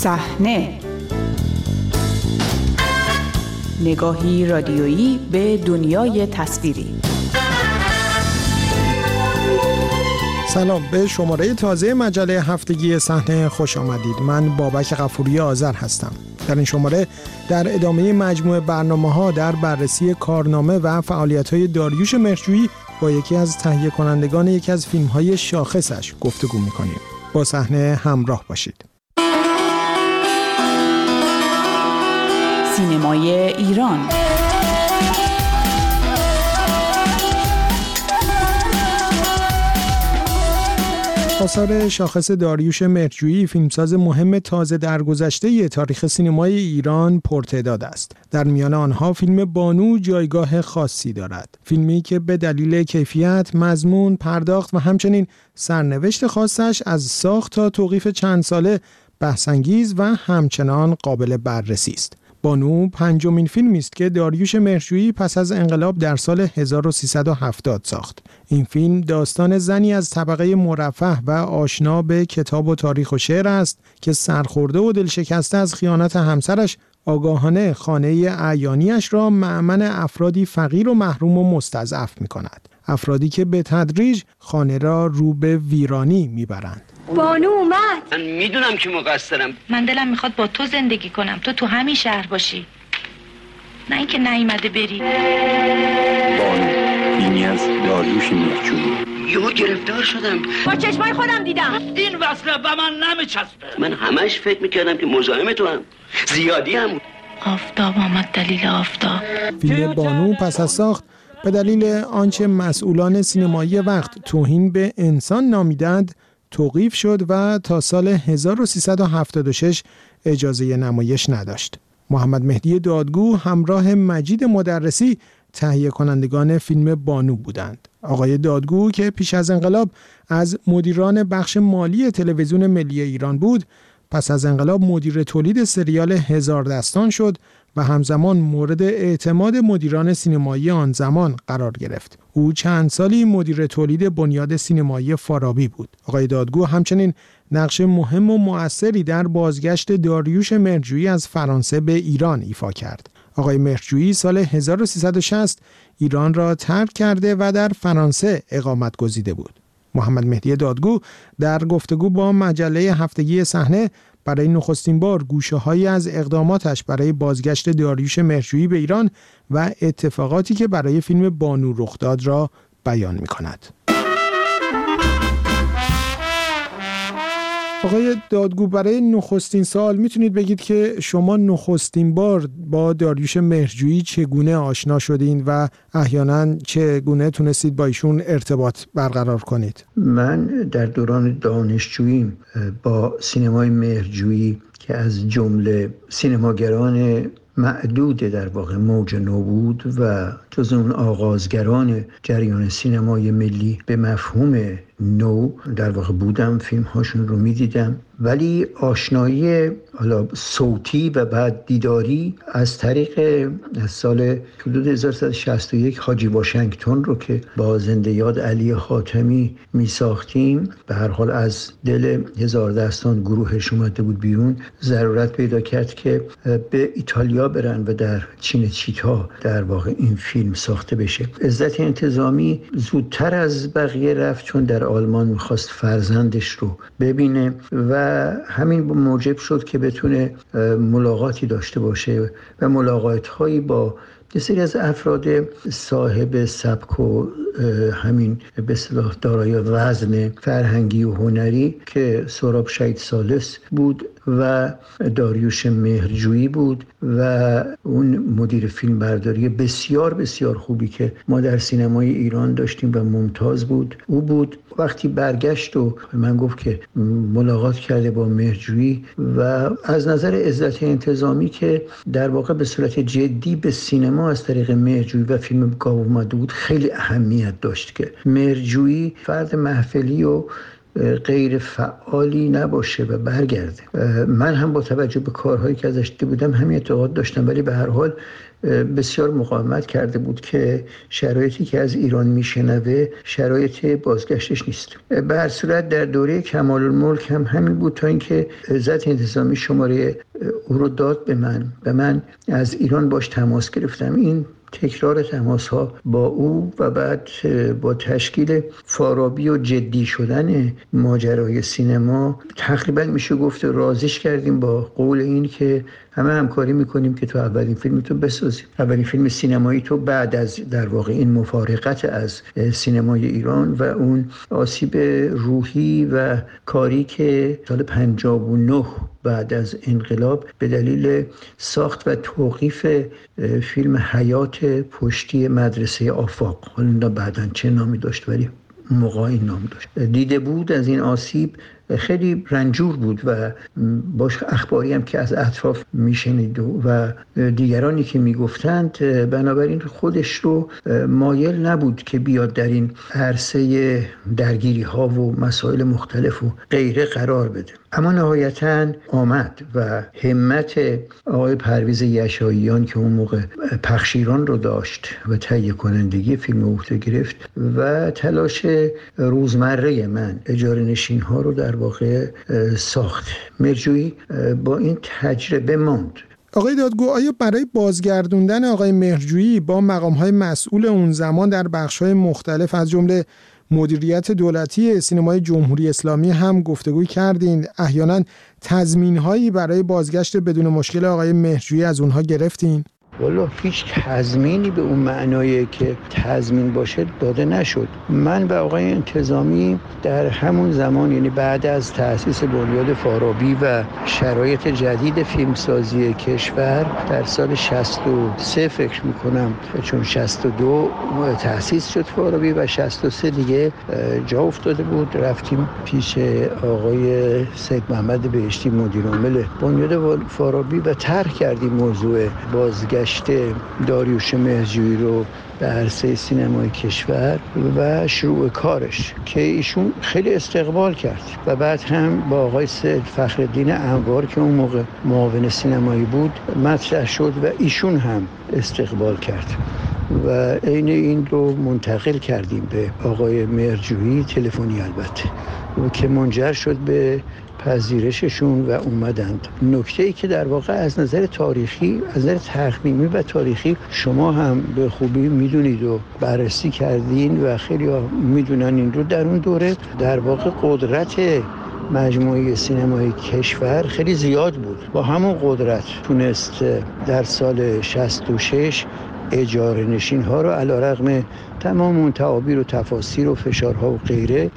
صحنه. نگاهی رادیویی به دنیای تصویری. سلام به شماره تازه مجله هفتگی صحنه خوش آمدید. من بابک غفوری آذر هستم. در این شماره در ادامه مجموعه برنامه ها در بررسی کارنامه و فعالیت های داریوش مرجویی با یکی از تهیه کنندگان یکی از فیلم های شاخصش گفتگو می‌کنیم. با صحنه همراه باشید. سینمای ایران آثار شاخص داریوش مرجویی فیلمساز مهم تازه درگذشته تاریخ سینمای ایران پرتعداد است. در میان آنها فیلم بانو جایگاه خاصی دارد. فیلمی که به دلیل کیفیت، مضمون، پرداخت و همچنین سرنوشت خاصش از ساخت تا توقیف چند ساله بحثانگیز و همچنان قابل بررسی است. بانو پنجمین فیلمی است که داریوش مرجویی پس از انقلاب در سال 1370 ساخت. این فیلم داستان زنی از طبقه مرفه و آشنا به کتاب و تاریخ و شعر است که سرخورده و دلشکسته از خیانت همسرش آگاهانه خانه اعیانیش را معمن افرادی فقیر و محروم و مستضعف می کند. افرادی که به تدریج خانه را رو به ویرانی می‌برند. بانو اومد. من می‌دونم که مقصرم. من دلم می‌خواد با تو زندگی کنم. تو تو همین شهر باشی. نه اینکه نیومده بری. بانو فیلمی از داریوش میرچوبی یهو گرفتار شدم. با چشمای خودم دیدم. این وصله به من نمیچسبه. من همش فکر می‌کردم که مزاحم تو هم. زیادی هم. آفتاب آمد دلیل آفتاب. فیلم بانو پس از ساخت به دلیل آنچه مسئولان سینمایی وقت توهین به انسان نامیدند توقیف شد و تا سال 1376 اجازه نمایش نداشت. محمد مهدی دادگو همراه مجید مدرسی تهیه کنندگان فیلم بانو بودند. آقای دادگو که پیش از انقلاب از مدیران بخش مالی تلویزیون ملی ایران بود، پس از انقلاب مدیر تولید سریال هزار دستان شد و همزمان مورد اعتماد مدیران سینمایی آن زمان قرار گرفت. او چند سالی مدیر تولید بنیاد سینمایی فارابی بود. آقای دادگو همچنین نقش مهم و مؤثری در بازگشت داریوش مرجویی از فرانسه به ایران ایفا کرد. آقای مرجویی سال 1360 ایران را ترک کرده و در فرانسه اقامت گزیده بود. محمد مهدی دادگو در گفتگو با مجله هفتگی صحنه برای نخستین بار گوشه هایی از اقداماتش برای بازگشت داریوش مرجویی به ایران و اتفاقاتی که برای فیلم بانو رخ داد را بیان می کند. آقای دادگو برای نخستین سال می‌تونید بگید که شما نخستین بار با داریوش مهرجویی چگونه آشنا شدین و احیانا چگونه تونستید با ایشون ارتباط برقرار کنید؟ من در دوران دانشجویی با سینمای مهرجویی که از جمله سینماگران معدود در واقع موج نو بود و جز اون آغازگران جریان سینمای ملی به مفهوم نو در واقع بودم فیلم هاشون رو می‌دیدم. ولی آشنایی حالا صوتی و بعد دیداری از طریق سال حدود 1361 حاجی واشنگتن رو که با زنده یاد علی حاتمی می ساختیم به هر حال از دل هزار دستان گروهش اومده بود بیرون. ضرورت پیدا کرد که به ایتالیا برن و در چین چیتا در واقع این فیلم ساخته بشه. عزت انتظامی زودتر از بقیه رفت چون در آلمان می‌خواست فرزندش رو ببینه و همین موجب شد که بتونه ملاقاتی داشته باشه و ملاقات هایی با یه از افراد صاحب سبک و همین به صلاح دارای وزن فرهنگی و هنری که سراب شهید سالس بود. و داریوش مهرجویی بود و اون مدیر فیلم برداری بسیار بسیار خوبی که ما در سینمای ایران داشتیم و ممتاز بود. او بود وقتی برگشت و من گفت که ملاقات کرده با مهرجویی و از نظر عزت انتظامی که در واقع به صورت جدی به سینما از طریق مهرجویی و فیلم گاو اومده بود خیلی اهمیت داشت که مهرجویی فرد محفلی و غیر فعالی نباشه و برگرده. من هم با توجه به کارهایی که ازش دیده بودم همین اعتقاد داشتم ولی به هر حال بسیار مقاومت کرده بود که شرایطی که از ایران میشنوه شرایط بازگشتش نیست. به هر صورت در دوره کمال الملک هم همین بود تا اینکه عزت انتظامی شماره او رو داد به من و من از ایران باش تماس گرفتم. این تکرار تماس ها با او و بعد با تشکیل فارابی و جدی شدن ماجرای سینما تقریبا میشه گفت رازش کردیم با قول این که همه همکاری می‌کنیم که تو اولین فیلم تو بسازیم. اولین فیلم سینمایی تو بعد از در واقع این مفارقت از سینمای ایران و اون آسیب روحی و کاری که سال 59 بعد از انقلاب به دلیل ساخت و توقیف فیلم حیات پشتی مدرسه آفاق. حالا بعدا چه نامی داشت ولی موقع این نام داشت. دیده بود از این آسیب خیلی رنجور بود و باش اخباری هم که از اطراف میشنید و دیگرانی که می‌گفتند بنابراین خودش رو مایل نبود که بیاد در این عرصه درگیری ها و مسائل مختلف و غیره قرار بده. اما نهایتا آمد و همت آقای پرویز یشاییان که اون موقع پخشیران رو داشت و تهیه کنندگی فیلم اوته گرفت و تلاش روزمره من اجاره نشین ها رو در واقع ساخت. مرجویی با این تجربه ماند آقای دادگو آیا برای بازگردوندن آقای مهرجویی با مقام های مسئول اون زمان در بخش های مختلف از جمله مدیریت دولتی سینمای جمهوری اسلامی هم گفتگوی کردین؟ احیانا تضمین هایی برای بازگشت بدون مشکل آقای مهرجویی از اونها گرفتین؟ والا هیچ تضمینی به اون معنایی که تضمین باشه داده نشد. من به آقای انتظامی در همون زمان یعنی بعد از تأسیس بنیاد فارابی و شرایط جدید فیلمسازی کشور در سال 63 فکر می‌کنم چون 62 تأسیس شد فارابی و 63 دیگه جا افتاده بود. رفتیم پیش آقای سید محمد بهشتی مدیر عامل بنیاد فارابی و طرح کردیم موضوع بازگشت رشته داریوش مهرجویی رو به عرصه سینمای کشور و شروع کارش که ایشون خیلی استقبال کرد و بعد هم با آقای سید فخردین انوار که اون موقع معاون سینمایی بود مطرح شد و ایشون هم استقبال کرد. و عین این رو منتقل کردیم به آقای مرجویی تلفنی البته که منجر شد به پذیرششون و اومدند. نکته ای که در واقع از نظر تاریخی از نظر تخمیمی و تاریخی شما هم به خوبی می‌دونید و بررسی کردین و خیلی می‌دونن این رو. در اون دوره در واقع قدرت مجموعه سینمای کشور خیلی زیاد بود. با همون قدرت تونست در سال 66 اجاره نشین ها رو علا رقم تمام اون تعابیر و تفاسیر و فشارها و غیره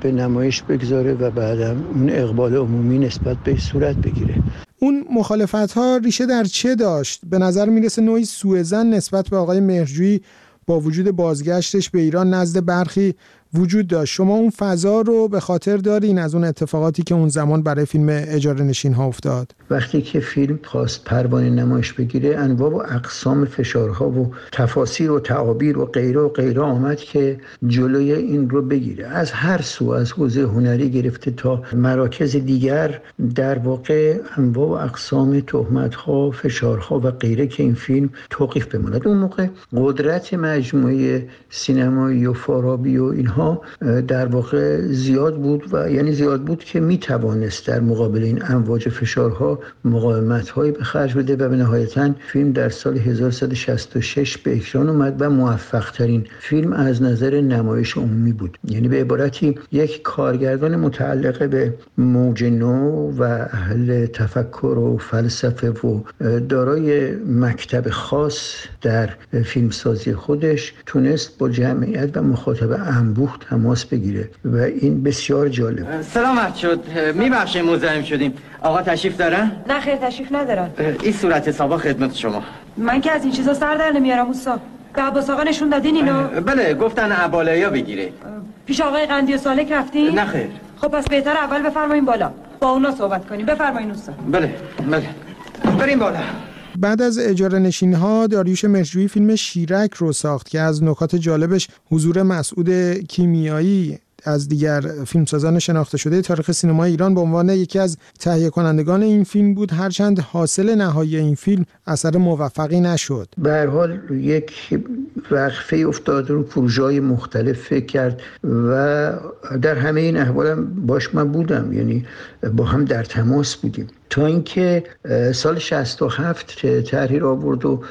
به نمایش بگذاره و بعدم اون اقبال عمومی نسبت به صورت بگیره اون مخالفت ها ریشه در چه داشت؟ به نظر می‌رسه نوعی سوءزن نسبت به آقای مهرجویی با وجود بازگشتش به ایران نزد برخی وجود داشت. شما اون فضا رو به خاطر دارین از اون اتفاقاتی که اون زمان برای فیلم اجاره نشین ها افتاد؟ وقتی که فیلم خواست پروانه نمایش بگیره انواع و اقسام فشارها و تفاسیر و تعابیر و غیره و غیره آمد که جلوی این رو بگیره. از هر سو از حوزه هنری گرفته تا مراکز دیگر در واقع انواع و اقسام تهمت ها فشارها و غیره که این فیلم توقیف بماند. اون موقع قدرت مجموعه سینمایی و فارابی و اینها در واقع زیاد بود و یعنی زیاد بود که می توانست در مقابل این امواج فشارها مقاومت هایی به خرج بده و به نهایتا فیلم در سال 1166 به اکران اومد و موفق ترین فیلم از نظر نمایش عمومی بود. یعنی به عبارتی یک کارگردان متعلق به موج نو و اهل تفکر و فلسفه و دارای مکتب خاص در فیلمسازی خودش تونست با جمعیت و مخاطب انبوه تماس بگیره و این بسیار جالب سلامت شد. میبخشیم مزاحم شدیم. آقا تشریف دارن؟ نه خیر تشریف ندارن. این صورت حسابا خدمت شما. من که از این چیزا سر در نمیارم اوستا به عباس آقا نشون دادین اینو؟ بله گفتن عبالیا بگیره. پیش آقای قندی و سالک رفتین؟ نه خیر. خب پس بهتر اول بفرمایین بالا. با اونا صحبت کنیم. بفرمایین اوستا بله بله. بریم بالا. بعد از اجاره نشین ها داریوش مهرجویی فیلم شیرک رو ساخت که از نکات جالبش حضور مسعود کیمیایی از دیگر فیلمسازان شناخته شده تاریخ سینما ایران به عنوان یکی از تهیه کنندگان این فیلم بود. هرچند حاصل نهایی این فیلم اثر موفقی نشد. به هر حال یک وقفه افتاد رو پروژه مختلف فکر کرد و در همه این احوالم باش من بودم. یعنی با هم در تماس بودیم. تا اینکه سال 67 تحریر آورد و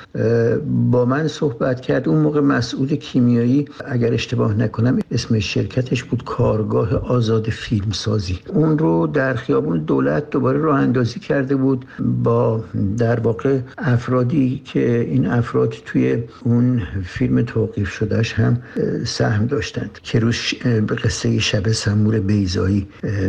با من صحبت کرد اون موقع مسئول کیمیایی اگر اشتباه نکنم اسم شرکتش بود کارگاه آزاد فیلمسازی. اون رو در خیابون دولت دوباره راه اندازی کرده بود با در واقع افرادی که این افراد توی اون فیلم توقیف شدهش هم سهم داشتند که روش به قصه شب سمور بیزایی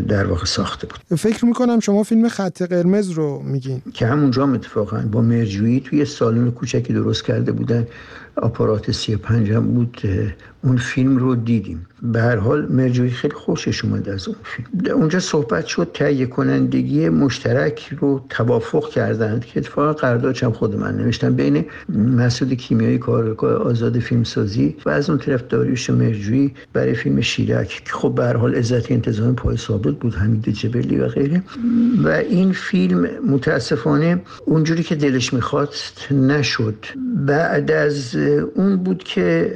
در واقع ساخته بود. فکر می‌کنم شما فیلم خط قرمز رو میگین. که همونجا اتفاقا با مرجویی توی سالن کوچکی درست کرده بودن. آپارات سی پنج هم بود اون فیلم رو دیدیم. به هر حال مرجوی خیلی خوشش اومد از اون فیلم. اونجا صحبت شد تهیه کنندگی مشترک رو توافق کردند که اتفاقا قراردادش هم خود من نوشتم بین مسعود کیمیایی کارگاه آزاد فیلمسازی و از اون طرف داریوش مرجویی برای فیلم شیرک. که خب به هر حال عزت انتظام پای ثابت بود حمید جبلی و غیره. و این فیلم متاسفانه اونجوری که دلش می‌خواست نشد. بعد از اون بود که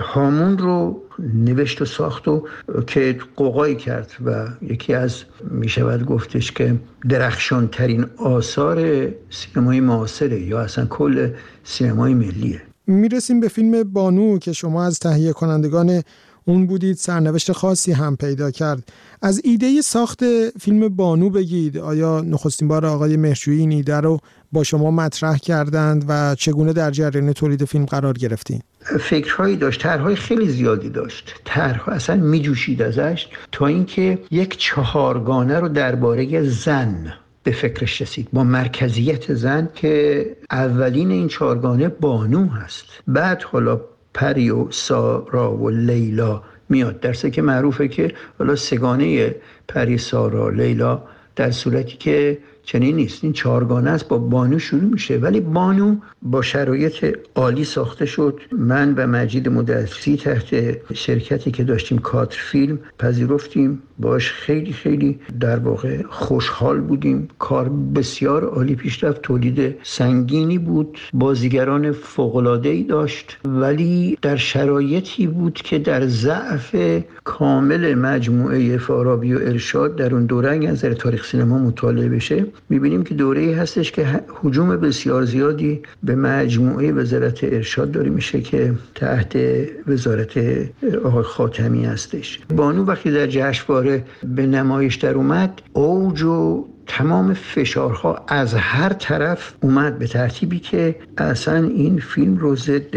هامون رو نوشت و ساخت و که قوقایی کرد و یکی از می‌شود گفتش که درخشان ترین آثار سینمای معاصره یا اصلا کل سینمای ملیه. می‌رسیم به فیلم بانو که شما از تهیه کنندگان اون بودید سرنوشت خاصی هم پیدا کرد. از ایده ساخت فیلم بانو بگید آیا نخستین بار آقای مهرجویی این ایده رو با شما مطرح کردند و چگونه در جریان تولید فیلم قرار گرفتین؟ فکرهایی داشت طرحهای خیلی زیادی داشت. طرح اصلا میجوشید ازش تا اینکه یک چهارگانه رو درباره زن به فکرش رسید. با مرکزیت زن که اولین این چهارگانه بانو هست. بعد حالا پری و سارا و لیلا میاد. درسته که معروفه که حالا سگانه پری سارا لیلا در صورتی که چنین نیست. این چهارگانه است با بانو شروع میشه. ولی بانو با شرایط عالی ساخته شد. من و مجید مدرسی تحت شرکتی که داشتیم کاتر فیلم پذیرفتیم. باش خیلی خیلی در واقع خوشحال بودیم. کار بسیار عالی پیش رفت. تولید سنگینی بود. بازیگران ای داشت. ولی در شرایطی بود که در ضعف کامل مجموعه فارابی و ارشاد در اون دوره از تاریخ سینما مطالعه بشه می‌بینیم که دوره هستش که حجوم بسیار زیادی به مجموعه وزارت ارشاد داری میشه که تحت وزارت آقای خاتمی هستش. بانو وقتی در جشنواره به نمایش در اومد اوج و تمام فشارها از هر طرف اومد به ترتیبی که اصلا این فیلم رو ضد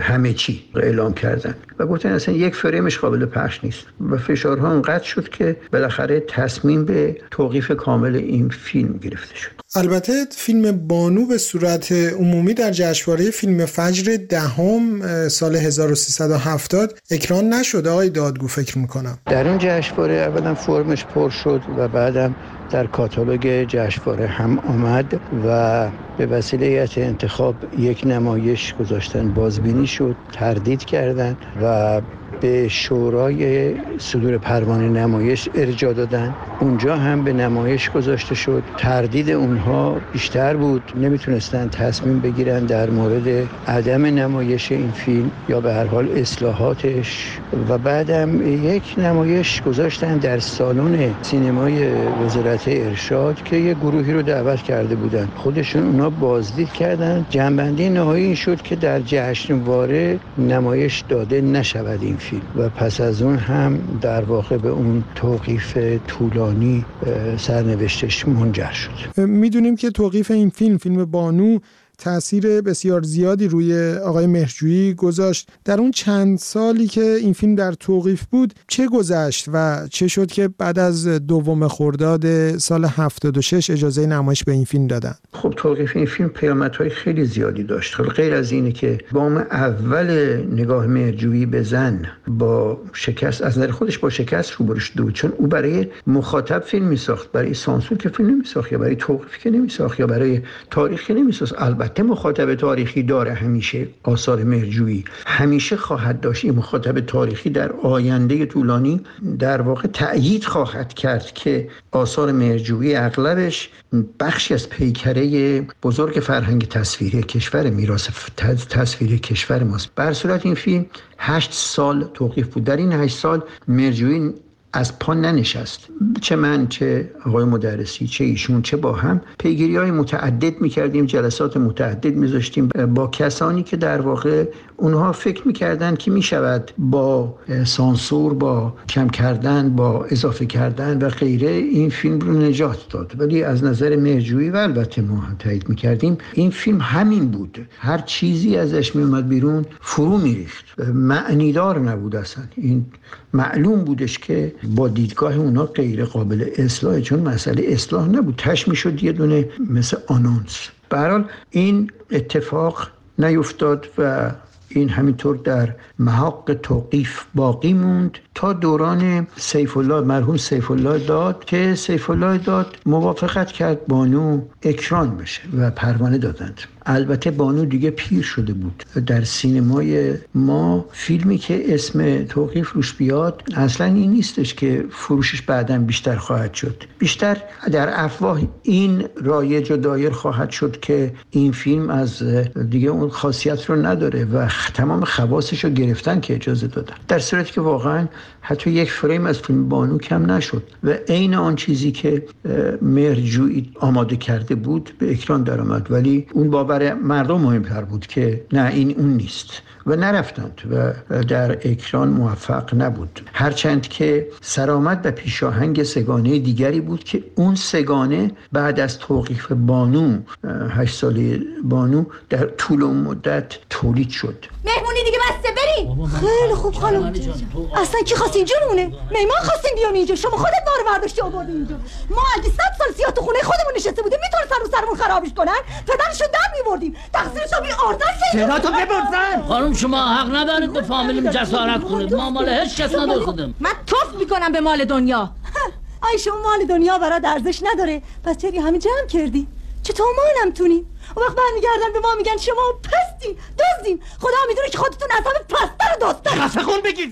همه چی اعلام کردن. و گفتن اصلا یک فریمش قابل پخش نیست. و فشارها انقدر شد که بالاخره تصمیم به توقیف کامل این فیلم گرفته شد. البته فیلم بانو به صورت عمومی در جشنواره فیلم فجر دهم سال 1370 اکران نشد آقای دادگو فکر می‌کنم. در اون جشنواره اولا فرمش پر شد و بعدم در کاتالوگ جشنواره هم آمد و به وسیله انتخاب یک نمایش گذاشتن بازبینی شد تردید کردند و به شورای صدور پروانه نمایش ارجا دادن. اونجا هم به نمایش گذاشته شد. تردید اونها بیشتر بود. نمی‌تونستن تصمیم بگیرن در مورد عدم نمایش این فیلم یا به هر حال اصلاحاتش. و بعدم یک نمایش گذاشتن در سالن سینمای وزارت ارشاد که یه گروهی رو دعوت کرده بودن. خودشون اونا بازدید کردن. جنبندی نهایی این شد که در جشنواره نمایش داده نشود این فیلم. و پس از اون هم در واقع به اون توقیف طولانی سرنوشتش منجر شد. می‌دونیم که توقیف این فیلم فیلم بانو تاثیر بسیار زیادی روی آقای مهرجویی گذاشت. در اون چند سالی که این فیلم در توقیف بود چه گذشت و چه شد که بعد از دوم خرداد سال 76 اجازه نمایش به این فیلم دادن؟ خب توقیف این فیلم پیامدهای خیلی زیادی داشت. غیر از اینه که بام اول نگاه مهرجویی به زن با شکست از نظر خودش با شکست روبرو شده چون او برای مخاطب فیلم می ساخت برای سانسور که فیلم نمی ساخت یا برای توقیف که نمی ساخت یا برای تاریخ که نمی ساخت البته مخاطب تاریخی داره همیشه آثار مرجویی همیشه خواهد داشت این مخاطب تاریخی در آینده طولانی در واقع تأیید خواهد کرد که آثار مرجویی اغلبش بخشی از پیکره بزرگ فرهنگ تصویری کشور میراث تصویری کشور ماست. بر صورت این فیلم هشت سال توقیف بود. در این هشت سال مرجویی از پا ننشست. چه من چه آقای مدرسی چه ایشون چه با هم پیگیری های متعدد می‌کردیم جلسات متعدد میذاشتیم. با کسانی که در واقع اونها فکر می‌کردن که می‌شود با سانسور با کم کردن با اضافه کردن و غیره این فیلم رو نجات داد. ولی از نظر مرجویی و البته ما تایید می‌کردیم این فیلم همین بود. هر چیزی ازش میومد بیرون فرو میریخت. معنیدار نبود اصلا. این معلوم بودش که با دیدگاه اونا غیر قابل اصلاح چون مسئله اصلاح نبود. تش می‌شد یه دونه مثل آنونس. به این اتفاق نیفتاد و این همینطور در محاق توقیف باقی موند تا دوران سیف الله مرحوم سیف الله داد که سیف الله داد موافقت کرد بانو اکران بشه و پروانه دادند. البته بانو دیگه پیر شده بود. در سینمای ما فیلمی که اسم توقیف روش بیاد اصلا این نیستش که فروشش بعدا بیشتر خواهد شد. بیشتر در افواه این رایج و دایر خواهد شد که این فیلم از دیگه اون خاصیت رو نداره و تمام خواستش رو گرفتن که اجازه دادن. در صورتی که واقعا حتی یک فریم از فیلم بانو کم نشد و عین آن چیزی که مرجوی آماده کرده بود به اکران درآمد. ولی اون باور مردم مهمتر بود که نه این اون نیست. و نرفتند و در اکران موفق نبود. هرچند که سرآمد و پیشاهنگ سگانه دیگری بود که اون سگانه بعد از توقیف بانو هشت ساله بانو در طول مدت تولید شد. مهمونی دیگه بریم خیلی خوب خانم اصلا کی خواست اینجا مونه میمان خواستیم بیام اینجا. شما خودت بار برداشتی آوردی اینجا. ما اگه صد سال سیاه تو خونه خودمون نشسته بودیم می‌تونستن رو سرمون خرابش کنن؟ پدرشو در میبردیم. تقصیر تو بی آردن تو ببرزن خانم شما حق ندارید به فامیلیم جسارت کنید. ما مال هیچ کس نداشتیم من توف می‌کنم به مال دنیا. آی شما مال دنیا برات ارزش نداره. پس چرا همین جمع کردی؟ چطور ما نمتونیم اون وقت برمیگردن به ما میگن شما پستی دزدین. خدا می‌دونه که خودتون از همه پستر دزدن خفه خون بگیر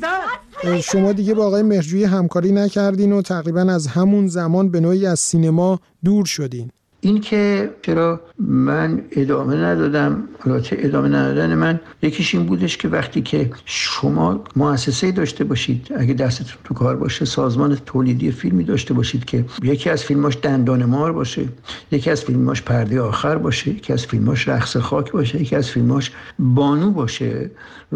شما دیگه با آقای مهرجویی همکاری نکردین و تقریبا از همون زمان به نوعی از سینما دور شدین. این که چرا من ادامه ندادم البته ادامه ندادن من یکیش این بودش که وقتی که شما مؤسسه داشته باشید اگه دستتون تو کار باشه سازمان تولیدی فیلمی داشته باشید که یکی از فیلماش دندان مار باشه یکی از فیلماش پرده آخر باشه یکی از فیلماش رقص خاک باشه یکی از فیلماش بانو باشه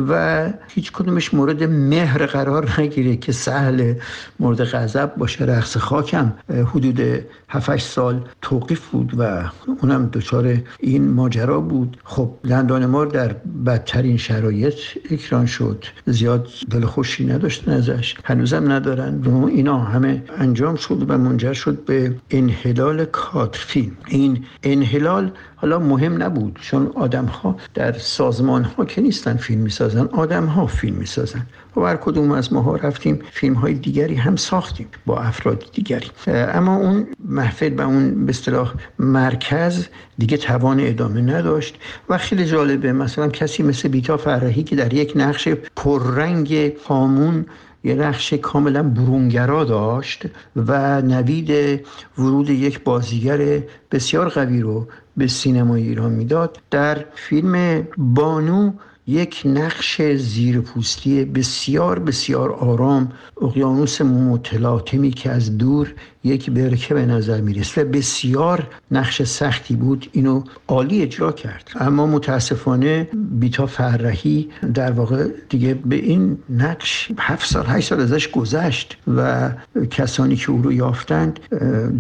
و هیچ کدومش مورد مهر قرار نگیره که سهل مورد غضب باشه رقص خاکم حدود 7 سال توقیف بود و اونم دچار این ماجرا بود. خب دندان مار در بدترین شرایط اکران شد. زیاد دل خوشی نداشتن ازش. هنوزم ندارن. و اینا همه انجام شد و منجر شد به انحلال کادر فیلم این انحلال حالا مهم نبود چون آدم ها در سازمان ها که نیستن فیلم می‌سازن آدم ها فیلم می‌سازن. و هر کدوم از ماها رفتیم فیلم های دیگری هم ساختیم با افراد دیگری. اما اون محفل و اون به اصطلاح مرکز دیگه توان ادامه نداشت و خیلی جالبه مثلا کسی مثل بیتا فرهی که در یک نقش پررنگ هامون یه نقش کاملا برونگرا داشت و نوید ورود یک بازیگر بسیار قوی رو به سینمای ایران می‌داد. در فیلم بانو یک نقش زیرپوستی بسیار بسیار آرام اقیانوس متلاطمی که از دور یک برکه به نظر می‌رسه. و بسیار نقش سختی بود. اینو عالی اجرا کرد. اما متاسفانه بیتا فرهی در واقع دیگه به این نقش هفت سال هشت سال ازش گذشت و کسانی که او رو یافتند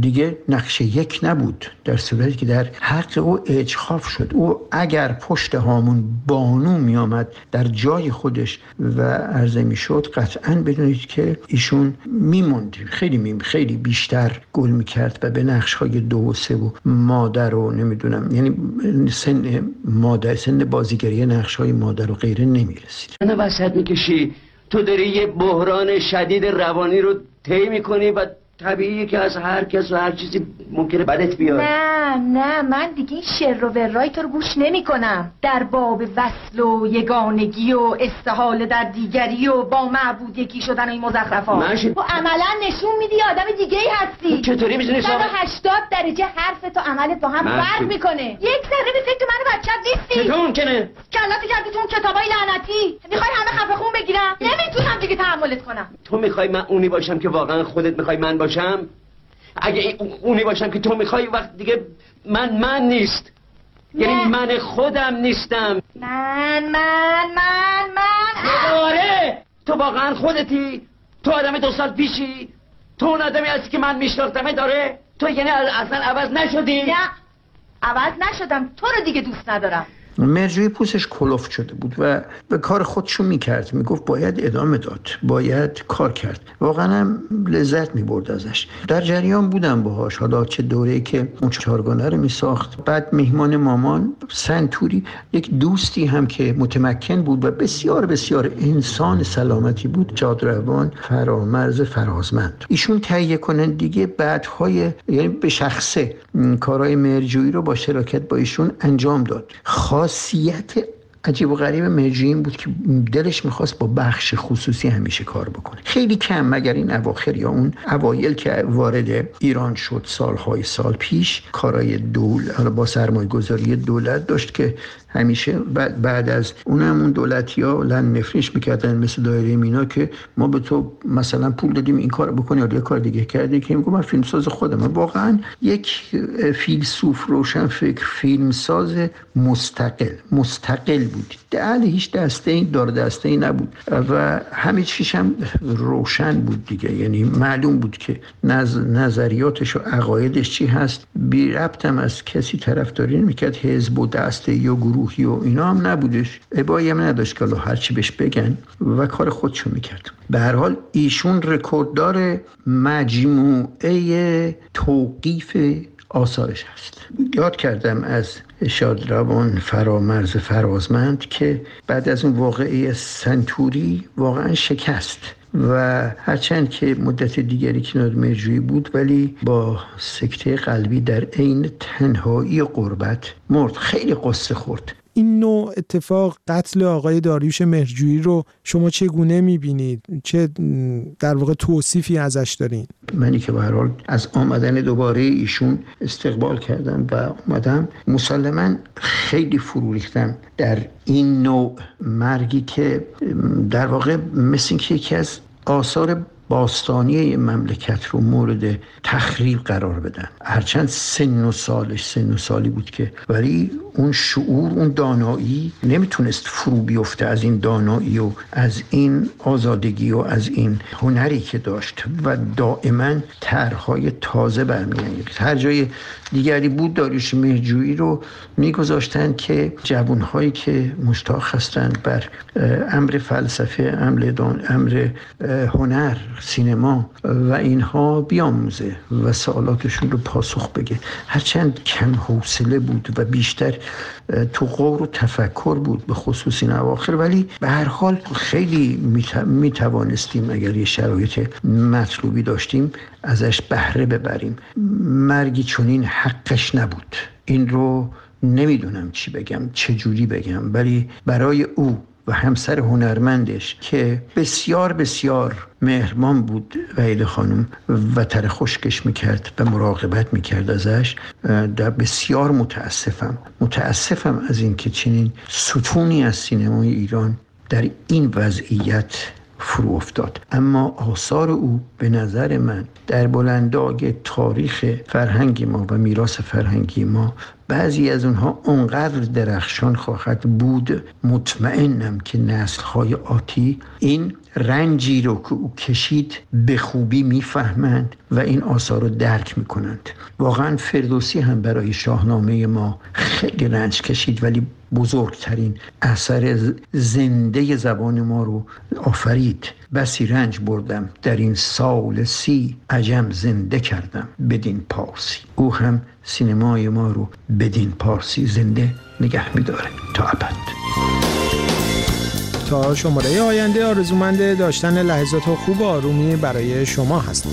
دیگه نقش یک نبود. در صورتی که در حق او اجخاف شد. او اگر پشت هامون بانو می آمد در جای خودش و عرضه می شد قطعا بدونید که ایشون میموند. خیلی میم خیلی بیشتر گل می‌کرد و به نقش های دو و سه و مادر و نمی‌دونم یعنی سن مادر سن بازیگری نقش های مادر و غیره نمی‌رسید. نه وسط می‌کشی تو داری یه بحران شدید روانی رو طی می‌کنی و طبیعیه که از هر کس و هر چیزی ممکنه بدت بیاد. نه نه من دیگه این شر و ورای تو رو گوش نمی کنم در باب وصل و یگانگی و استحال در دیگری و با معبود یکی شدن این مزخرفات. من ش- تو عملا نشون میدی آدم دیگه ای هستی چطوری می‌دونی صاحب؟ 180 درجه حرف تو عملت با هم فرق می‌کنه. یک ذره به فکر من و بچت نیستی. چطور ممکنه؟ کلاتی کردی تو اون کتابای لعنتی. می‌خوای همه خفه خون بگیرم؟ نمی‌تونم دیگه تحملت کنم. تو می‌خوای من اونی باشم که واقعا خودت می‌خوای من باشم اگه این- اونی باشم که تو می‌خوای وقت دیگه من من نیست. یعنی نه. من خودم نیستم. من من من من آره تو واقعا خودتی؟ تو آدم دو سال پیشی؟ تو اون آدمی هستی که من میشناختمه داره؟ تو یعنی اصلا عوض نشدی؟ نه. عوض نشدم. تو رو دیگه دوست ندارم. مرجوی پوستش کلفت شده بود و به کار خودشو می‌کرد. می‌گفت باید ادامه داد. باید کار کرد. واقعا هم لذت می‌برد ازش. در جریان بودم باهاش. حالا چه دوره که اون چهارگانه رو میساخت. بعد میهمان مامان سنتوری یک دوستی هم که متمکن بود و بسیار بسیار انسان سلامتی بود. جادروان فرامرز فرازمند. ایشون تهیه کنندگی بعدهای یعنی به شخصه کارهای مرجویی رو با شراکت با ایشون انجام داد. خاصیت عجیب و غریب این بود که دلش می‌خواست با بخش خصوصی همیشه کار بکنه. خیلی کم مگر این اواخر یا اون اوایل که وارد ایران شد سالهای سال پیش کارای دول حالا با سرمایه گذاری دولت داشت که همیشه. بعد, بعد از اونم اون دولتی ها لن نفرش می‌کردن مثل دایره مینا که ما به تو مثلا پول دادیم این کار بکنی یا یه کار دیگه کردی که میگم من فیلمساز خودم. واقعا یک فیلسوف روشن فکر فیلمساز مستقل مستقل بود. در هیچ دسته این دار دسته ای نبود. و همه چیش هم روشن بود دیگه. یعنی معلوم بود که نظ... نظریاتش و عقایدش چی هست. بی ربطم از کسی طرفداری نمی‌کرد. حزب و دسته یا گروهی و اینا هم نبودش. ابایی هم نداشت که هرچی بهش بگن و کار خودشو می‌کرد. به هر حال ایشون رکورددار مجموعه توقیف آثارش هست. یاد کردم از شادروان فرامرز فرازمند که بعد از اون واقعه سنتوری واقعا شکست. و هرچند که مدت دیگری کنار مرجویی بود ولی با سکته قلبی در عین تنهایی قربت مرد خیلی قصه خورد این نوع اتفاق قتل آقای داریوش مهرجویی رو شما چگونه می‌بینید؟ چه در واقع توصیفی ازش دارین؟ منی که به هر حال از آمدن دوباره ایشون استقبال کردم و اومدم مسلما خیلی فرو ریختم در این نوع مرگی که در واقع مثل اینکه یکی از آثار باستانی مملکت رو مورد تخریب قرار بدن. هرچند سن و سالش سن و سالی بود که ولی اون شعور اون دانایی نمی‌تونست فرو بیفته از این دانایی و از این آزادگی و از این هنری که داشت و دائما طرحهای تازه برمیانگیخت. هر جای دیگری بود داریوش مهرجویی رو میگذاشتن که جوانهایی که مشتاق هستند بر امر فلسفه امر, امر هنر سینما و اینها بیاموزه و سوالاتشون رو پاسخ بگه. هرچند کم حوصله بود و بیشتر تو غور و تفکر بود به خصوص این اواخر ولی به هر حال خیلی می توانستیم اگر یه شرایط مطلوبی داشتیم ازش بهره ببریم. مرگی چنین حقش نبود. این رو نمی‌دونم چی بگم چه جوری بگم ولی برای او و همسر هنرمندش که بسیار بسیار مهربان بود وحید خانم و تر خشکش می‌کرد و مراقبت می‌کرد ازش. در بسیار متاسفم. متاسفم از اینکه چنین ستونی از سینمای ایران در این وضعیت فرو افتاد. اما آثار او به نظر من در بلنداگ تاریخ فرهنگ ما و میراث فرهنگی ما بعضی از اونها اونقدر درخشان خواهد بود مطمئنم که نسلهای آتی این رنجی رو که او کشید به خوبی می‌فهمند و این آثار رو درک می‌کنند. واقعا فردوسی هم برای شاهنامه ما خیلی رنج کشید ولی بزرگترین اثر زنده زبان ما رو آفرید. بسی رنج بردم در این سال سی عجم زنده کردم بدین پارسی. او هم سینمای ما رو بدین پارسی زنده نگه میداره. تا ابد. تا شماره آینده آرزومند داشتن لحظات خوب و آرومی برای شما هستم